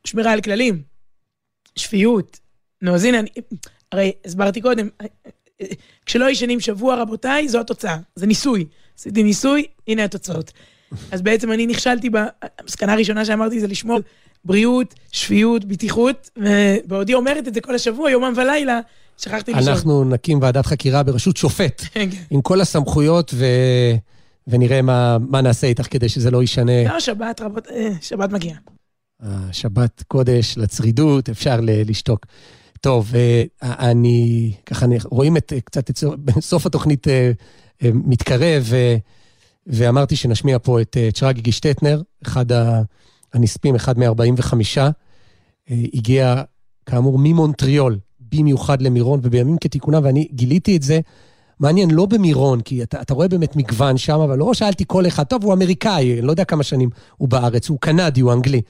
שמירה על כללים, שפיות. נו, אז הנה, אני, הרי הסברתי קודם, כשלא ישנים שבוע, רבותיי, זו התוצאה. זה ניסוי. עשיתי ניסוי, הנה התוצאות. אז בעצם אני נכשלתי, ב- המסקנה הראשונה שאמרתי זה לשמור בריאות, שפיות, בטיחות, ובעודי אומרת את זה כל השבוע, יומם ולילה, שכחתי לישון. אנחנו נקים ועדת חקירה בראשות שופט, כן. עם כל הסמכויות, ו... ונראה מה, מה נעשה איתך כדי שזה לא ישנה. לא, שבת, רבות, אה, שבת מגיעה. השבת קודש לצרידות, אפשר לשתוק. טוב, אה, אני, ככה, רואים את, אה, קצת את סוף- התוכנית אה, מתקרב, ואמרתי שנשמיע פה את צ'רגי גישטטנר, אחד הנספים, אחד מ-45, הגיע כאמור ממונטריול, במיוחד למירון, ובימים כתיקונם, ואני גיליתי את זה, מעניין, לא במירון, כי אתה, אתה רואה באמת מגוון שם, אבל לא שאלתי כל אחד, טוב, הוא אמריקאי, לא יודע כמה שנים הוא בארץ, הוא קנדי, הוא אנגלי.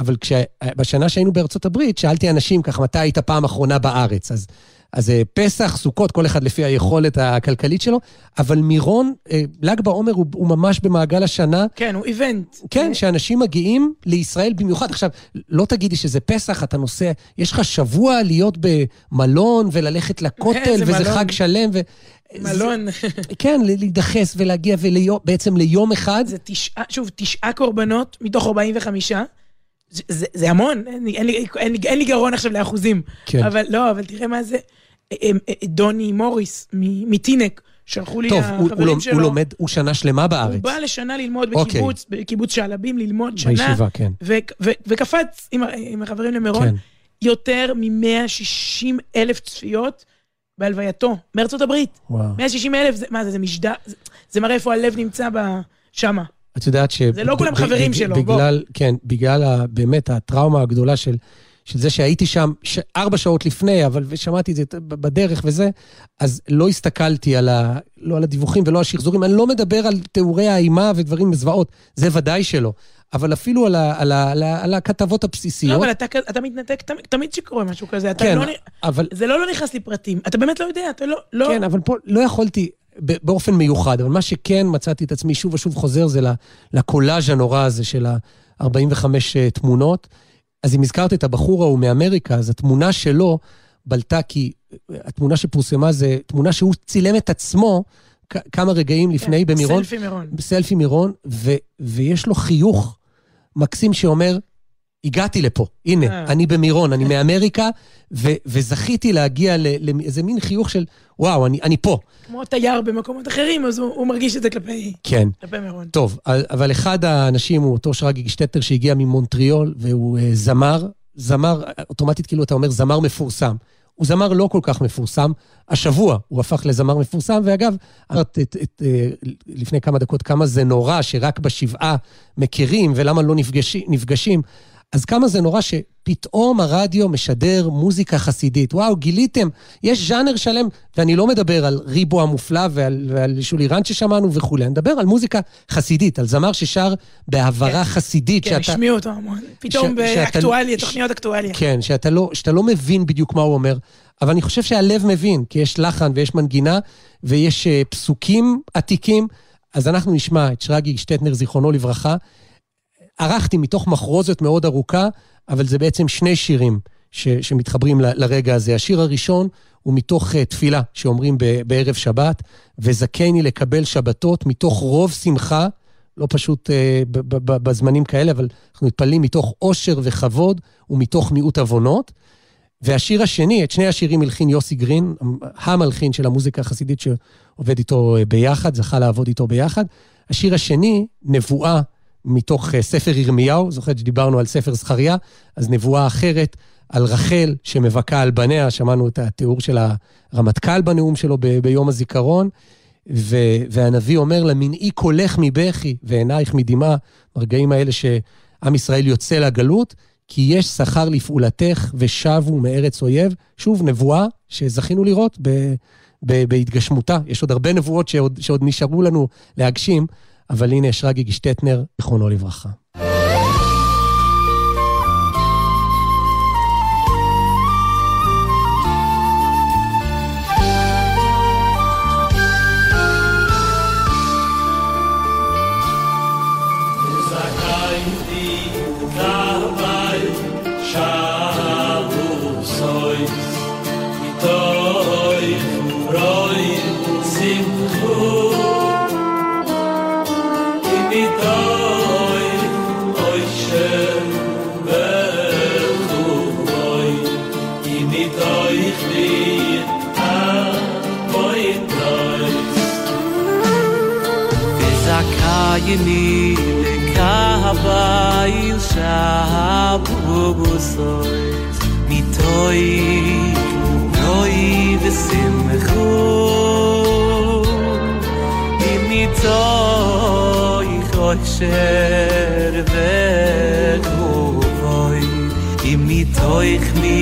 אבל כש, בשנה שהיינו בארצות הברית, שאלתי אנשים ככה, מתי היית פעם אחרונה בארץ? אז, אז אה, פסח, סוכות, כל אחד לפי היכולת הכלכלית שלו, אבל מירון, אה, ל"ג בעומר הוא, הוא ממש במעגל השנה. כן, הוא איבנט. כן, שאנשים מגיעים לישראל במיוחד. עכשיו, לא תגידי שזה פסח, אתה נוסע, יש לך שבוע להיות במלון וללכת לכותל, וזה מלון. חג שלם. ו... מלון. כן, להידחס ולהגיע וליום, בעצם ליום אחד. זה תשעה, שוב, תשעה קורבנות מתוך 45. זה, זה, המון, אין לי, אין, לי, אין, לי, אין לי גרון עכשיו לאחוזים. כן. אבל לא, אבל תראה מה זה. דוני מוריס מטינק, שלחו לי טוב, הוא, הוא, החברים לומד, שלו. הוא לומד, הוא שנה שלמה בארץ. הוא בא לשנה ללמוד אוקיי. בקיבוץ, בקיבוץ שעלבים, ללמוד שנה. בישיבה, כן. ו- ו- וקפץ עם, עם החברים למירון. כן. יותר מ-160 אלף צפיות בהלווייתו, מארצות הברית. וואו. 160 אלף, מה זה, זה משדר, זה, זה מראה איפה הלב נמצא. שמה. את יודעת ש... זה לא כולם חברים שלו, בגלל, כן, בגלל ה, באמת הטראומה הגדולה של, של זה שהייתי שם ש, ארבע שעות לפני, אבל ושמעתי את זה בדרך וזה, אז לא הסתכלתי על ה, לא על הדיווחים ולא על השחזורים. אני לא מדבר על תיאורי האימה ודברים מזוועות, זה ודאי שלא. אבל אפילו על, ה, על, ה, על, ה, על הכתבות לא, הבסיסיות. אבל אתה, אתה מתנתק תמיד, תמיד שקורה משהו כזה. אתה כן, לא, אבל... זה לא לא נכנס לפרטים. אתה באמת לא יודע, אתה לא... לא כן, אבל פה לא יכולתי באופן מיוחד, אבל מה שכן מצאתי את עצמי שוב ושוב חוזר זה לקולאז' הנורא הזה של ה-45 תמונות. אז אם הזכרת את הבחור ההוא מאמריקה, אז התמונה שלו בלטה כי התמונה שפורסמה זה תמונה שהוא צילם את עצמו כמה רגעים לפני כן, במירון. סלפי מירון. סלפי מירון, ו- ויש לו חיוך מקסים שאומר, הגעתי לפה, הנה, אה. אני במירון, אני מאמריקה, ו- וזכיתי להגיע לאיזה מין חיוך של, וואו, אני, אני פה. כמו תייר במקומות אחרים, אז הוא, הוא מרגיש את זה כלפי, כן. כלפי מירון. טוב, אבל אחד האנשים הוא אותו שרגי גשטטר שהגיע ממונטריאול, והוא אה, זמר, זמר, אוטומטית כאילו אתה אומר זמר מפורסם. הוא זמר לא כל כך מפורסם. השבוע הוא הפך לזמר מפורסם, ואגב, אמרת את, את, אה, לפני כמה דקות כמה זה נורא שרק בשבעה מכירים ולמה לא נפגשים, נפגשים. אז כמה זה נורא שפתאום הרדיו משדר מוזיקה חסידית. וואו, גיליתם, יש ז'אנר שלם, ואני לא מדבר על ריבו המופלא ועל, ועל שולירן ששמענו וכולי, אני מדבר על מוזיקה חסידית, על זמר ששר בהעברה כן. חסידית. כן, שאתה, השמיעו אותו המון. פתאום באקטואליה, תוכניות אקטואליה. כן, שאתה לא, שאתה לא מבין בדיוק מה הוא אומר. אבל אני חושב שהלב מבין, כי יש לחן ויש מנגינה ויש uh, פסוקים עתיקים. אז אנחנו נשמע את שרגי שטטנר, זיכרונו לברכה. ערכתי מתוך מחרוזת מאוד ארוכה, אבל זה בעצם שני שירים ש, שמתחברים ל, לרגע הזה. השיר הראשון הוא מתוך uh, תפילה שאומרים ב, בערב שבת, וזכני לקבל שבתות מתוך רוב שמחה, לא פשוט uh, ב, ב, ב, בזמנים כאלה, אבל אנחנו מתפללים מתוך עושר וכבוד ומתוך מיעוט עוונות. והשיר השני, את שני השירים הלחין יוסי גרין, המלחין של המוזיקה החסידית שעובד איתו אה, ביחד, זכה לעבוד איתו ביחד. השיר השני, נבואה מתוך אה, ספר ירמיהו, זוכרת שדיברנו על ספר זכריה, אז נבואה אחרת על רחל שמבכה על בניה, שמענו את התיאור של הרמטכ"ל בנאום שלו ב- ביום הזיכרון, ו- והנביא אומר לה, מנעי קולך מבכי ועינייך מדמעה, ברגעים האלה שעם ישראל יוצא לגלות, כי יש שכר לפעולתך ושבו מארץ אויב. שוב, נבואה שזכינו לראות ב, ב, בהתגשמותה. יש עוד הרבה נבואות שעוד, שעוד נשארו לנו להגשים, אבל הנה יש רגי גשטטנר, זיכרונו לברכה. yini le kahava il shabu busoy mitoy noy vesim khu im mitoy khosher ve kuvoy im mitoy khmi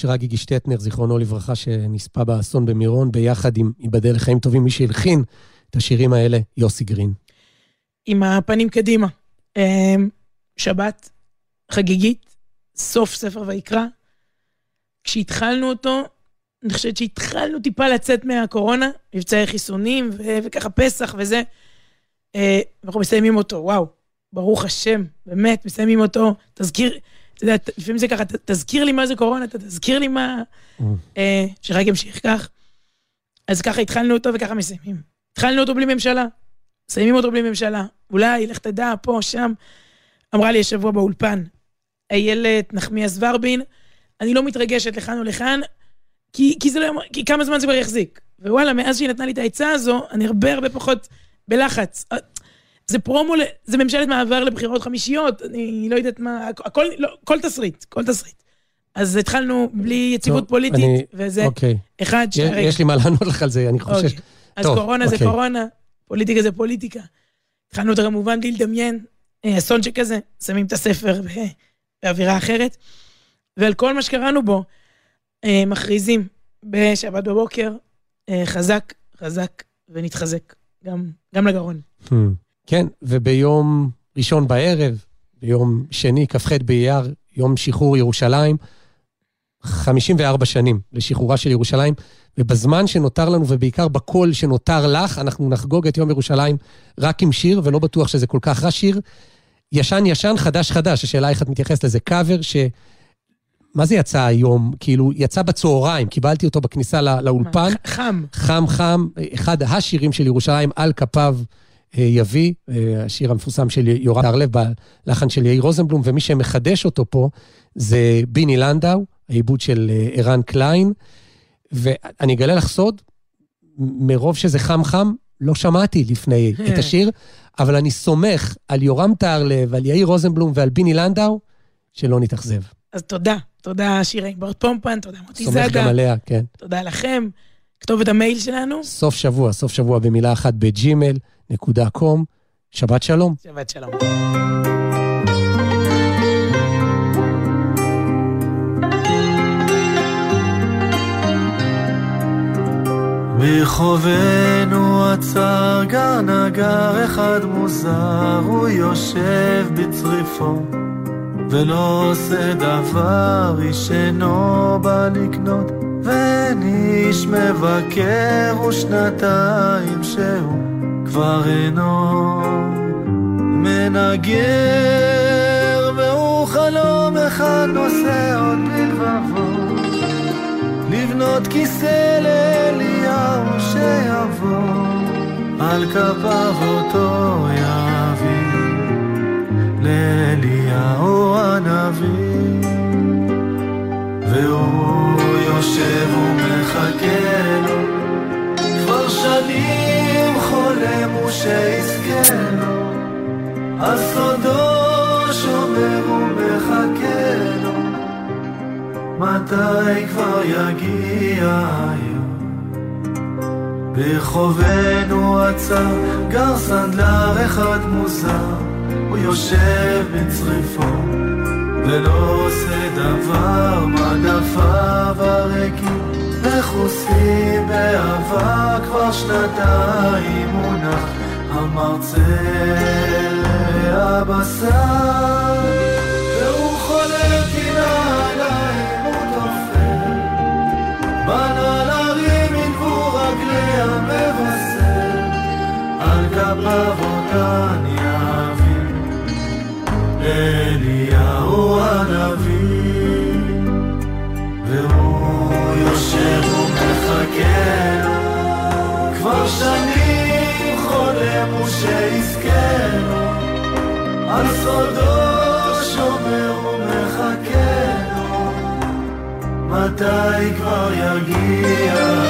שרגי גישטטנר, זיכרונו לברכה, שנספה באסון במירון, ביחד עם ייבדל לחיים טובים, מי שהלחין את השירים האלה, יוסי גרין. עם הפנים קדימה. אמ, שבת חגיגית, סוף ספר ויקרא. כשהתחלנו אותו, אני חושבת שהתחלנו טיפה לצאת מהקורונה, מבצעי חיסונים ו- וככה פסח וזה. אה, אנחנו מסיימים אותו, וואו, ברוך השם, באמת, מסיימים אותו. תזכיר, יודע, לפעמים זה ככה, תזכיר לי מה זה קורונה, אתה תזכיר לי מה... אה, שרק ימשיך כך. אז ככה התחלנו אותו וככה מסיימים. התחלנו אותו בלי ממשלה, מסיימים אותו בלי ממשלה. אולי, לך תדע, פה, שם. אמרה לי השבוע באולפן, איילת נחמיאס ורבין, אני לא מתרגשת לכאן או לכאן, כי, כי זה לא... כי כמה זמן זה כבר יחזיק. ווואלה, מאז שהיא נתנה לי את העצה הזו, אני הרבה הרבה פחות בלחץ. זה פרומו, זה ממשלת מעבר לבחירות חמישיות, אני לא יודעת מה, הכל, לא, כל תסריט, כל תסריט. אז התחלנו בלי יציבות טוב, פוליטית, אני- וזה אוקיי. אחד יש- שהרגע. יש לי מה לענות לך על זה, אני חושש. אוקיי. אז טוב, קורונה זה אוקיי. קורונה, פוליטיקה זה פוליטיקה. התחלנו אותה כמובן בלי לדמיין, אה, אסון שכזה, שמים את הספר באווירה אחרת. ועל כל מה שקראנו בו, אה, מכריזים בשבת בבוקר, אה, חזק, חזק ונתחזק, גם, גם לגרון. Hmm. כן, וביום ראשון בערב, ביום שני, כ"ח באייר, יום שחרור ירושלים, 54 שנים לשחרורה של ירושלים, ובזמן שנותר לנו, ובעיקר בקול שנותר לך, אנחנו נחגוג את יום ירושלים רק עם שיר, ולא בטוח שזה כל כך רע שיר. ישן ישן, חדש חדש, השאלה איך את מתייחסת לזה. קאבר ש... מה זה יצא היום? כאילו, יצא בצהריים, קיבלתי אותו בכניסה לא- לאולפן. חם. חם חם, אחד השירים של ירושלים, על כפיו יביא, אה, השיר המפורסם של יורם הרלב, בלחן של יאיר רוזנבלום, ומי שמחדש אותו פה זה ביני לנדאו, העיבוד של אה, ערן קליין. ואני אגלה לך סוד, מרוב שזה חם חם, לא שמעתי לפני את השיר, אבל אני סומך על יורם טהרלב, על יאיר רוזנבלום ועל ביני לנדאו, שלא נתאכזב. אז תודה, תודה שירי גברת פומפן, תודה מוטי סומך גם זאדה, עליה, כן. תודה לכם. כתובת המייל שלנו, סוף שבוע, סוף שבוע במילה אחת בג'ימל, נקודה קום. שבת שלום. שבת שלום. ברחובנו עצר גר נגר אחד מוזר, הוא יושב בצריפו ולא עושה דבר, איש אינו בא לקנות, ואין איש מבקר ושנתיים שהוא כבר אינו מנגר, והוא חלום אחד נושא עוד בלבבו. לבנות כיסא לאליהו שיבוא, על כפיו אותו יביא, לאליהו הנביא. והוא יושב ומחכה לו, לו, על סודו שומר ומחכה לו. מתי כבר יגיע היום? ברחובנו עצר גר סנדלר אחד מוזר, הוא יושב בצריפו ולא עושה דבר, מדפיו הריקים מכוסים באהבה. כבר שנתיים מונח המרצה הבשר, והוא חולל קינה עליהם וטופל, בנן הרים ינבו רגלי המבשר, על גביו אותן יבין, אליהו הנביא, והוא יושב ומחכה כבר שנים סודו שומר ומחכה לו, מתי כבר יגיע?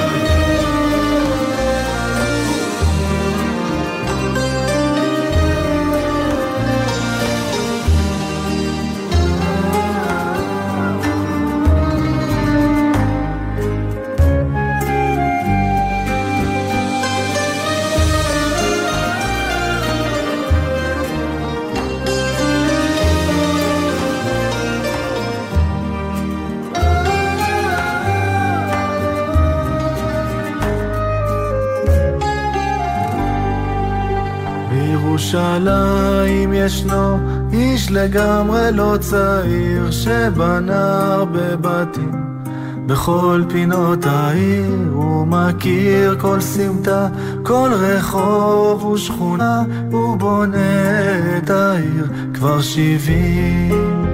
בירושלים ישנו איש לגמרי לא צעיר שבנה הרבה בתים בכל פינות העיר הוא מכיר כל סמטה, כל רחוב ושכונה הוא בונה את העיר. כבר שבעים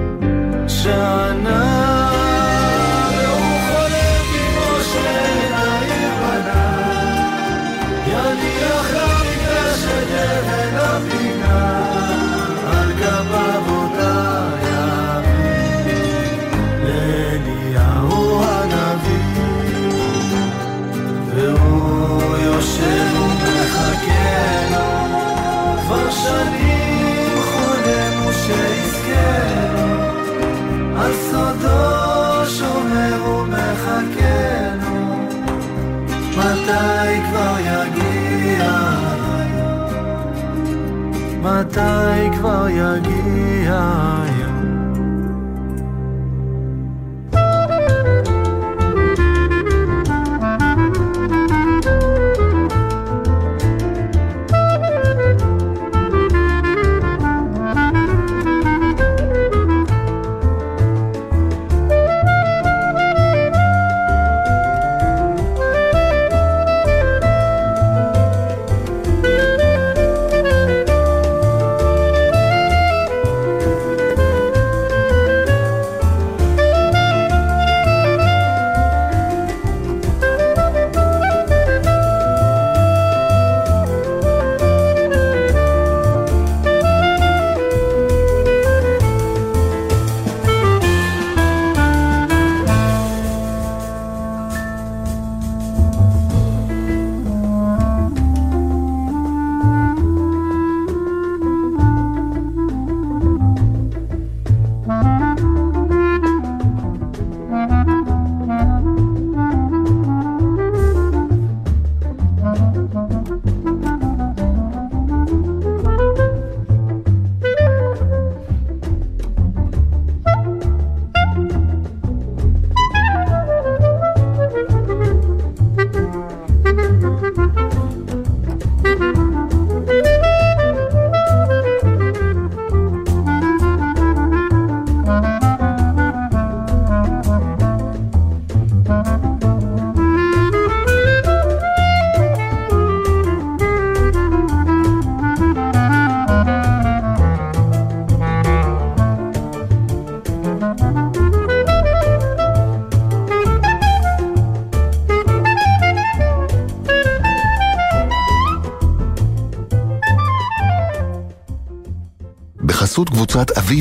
שנה מתי כבר יגיע? היום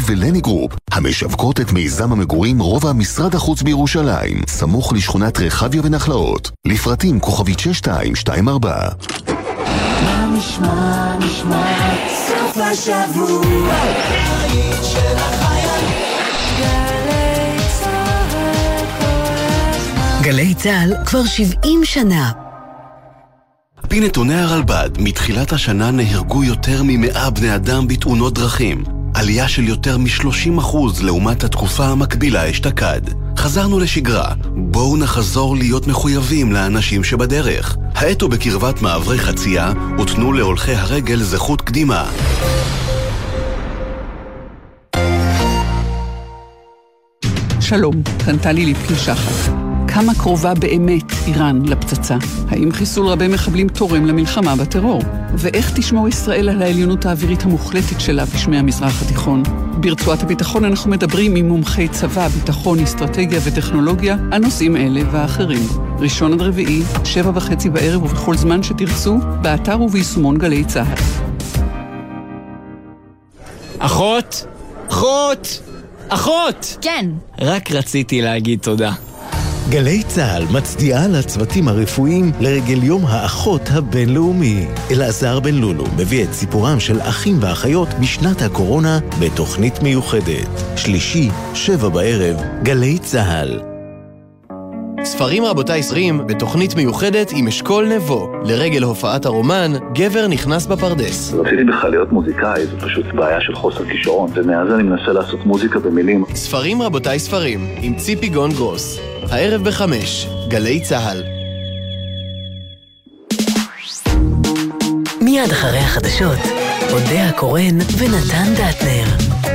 ולני גרופ, המשווקות את מיזם המגורים רובע משרד החוץ בירושלים, סמוך לשכונת רחביה ונחלאות. לפרטים כוכבית 6224. מה נשמע, נשמע, סוף השבוע, העיר של החיילים. גלי צהל כל הזמן. גלי צה"ל כבר 70 שנה. על פי נתוני הרלב"ד, מתחילת השנה נהרגו יותר מ-100 בני אדם בתאונות דרכים. עלייה של יותר מ-30% לעומת התקופה המקבילה אשתקד. חזרנו לשגרה, בואו נחזור להיות מחויבים לאנשים שבדרך. האטו בקרבת מעברי חצייה ותנו להולכי הרגל זכות קדימה. שלום, כאן טלי ליפקין שחר. כמה קרובה באמת איראן לפצצה? האם חיסול רבי מחבלים תורם למלחמה בטרור? ואיך תשמור ישראל על העליונות האווירית המוחלטת שלה בשמי המזרח התיכון? ברצועת הביטחון אנחנו מדברים עם מומחי צבא, ביטחון, אסטרטגיה וטכנולוגיה על נושאים אלה ואחרים. ראשון עד רביעי, שבע וחצי בערב ובכל זמן שתרצו, באתר וביישומון גלי צה"ל. אחות? אחות! אחות! כן. רק רציתי להגיד תודה. גלי צה"ל מצדיעה לצוותים הרפואיים לרגל יום האחות הבינלאומי. אלעזר בן לולו מביא את סיפורם של אחים ואחיות בשנת הקורונה בתוכנית מיוחדת. שלישי, שבע בערב, גלי צה"ל. ספרים רבותיי ספרים בתוכנית מיוחדת עם אשכול נבו. לרגל הופעת הרומן, גבר נכנס בפרדס. רציתי בכלל להיות מוזיקאי, זו פשוט בעיה של חוסר כישרון, ומאז אני מנסה לעשות מוזיקה במילים. ספרים רבותיי ספרים, עם ציפי גון גרוס. הערב בחמש, גלי צה"ל. מיד אחרי החדשות, אודה הקורן ונתן דטנר.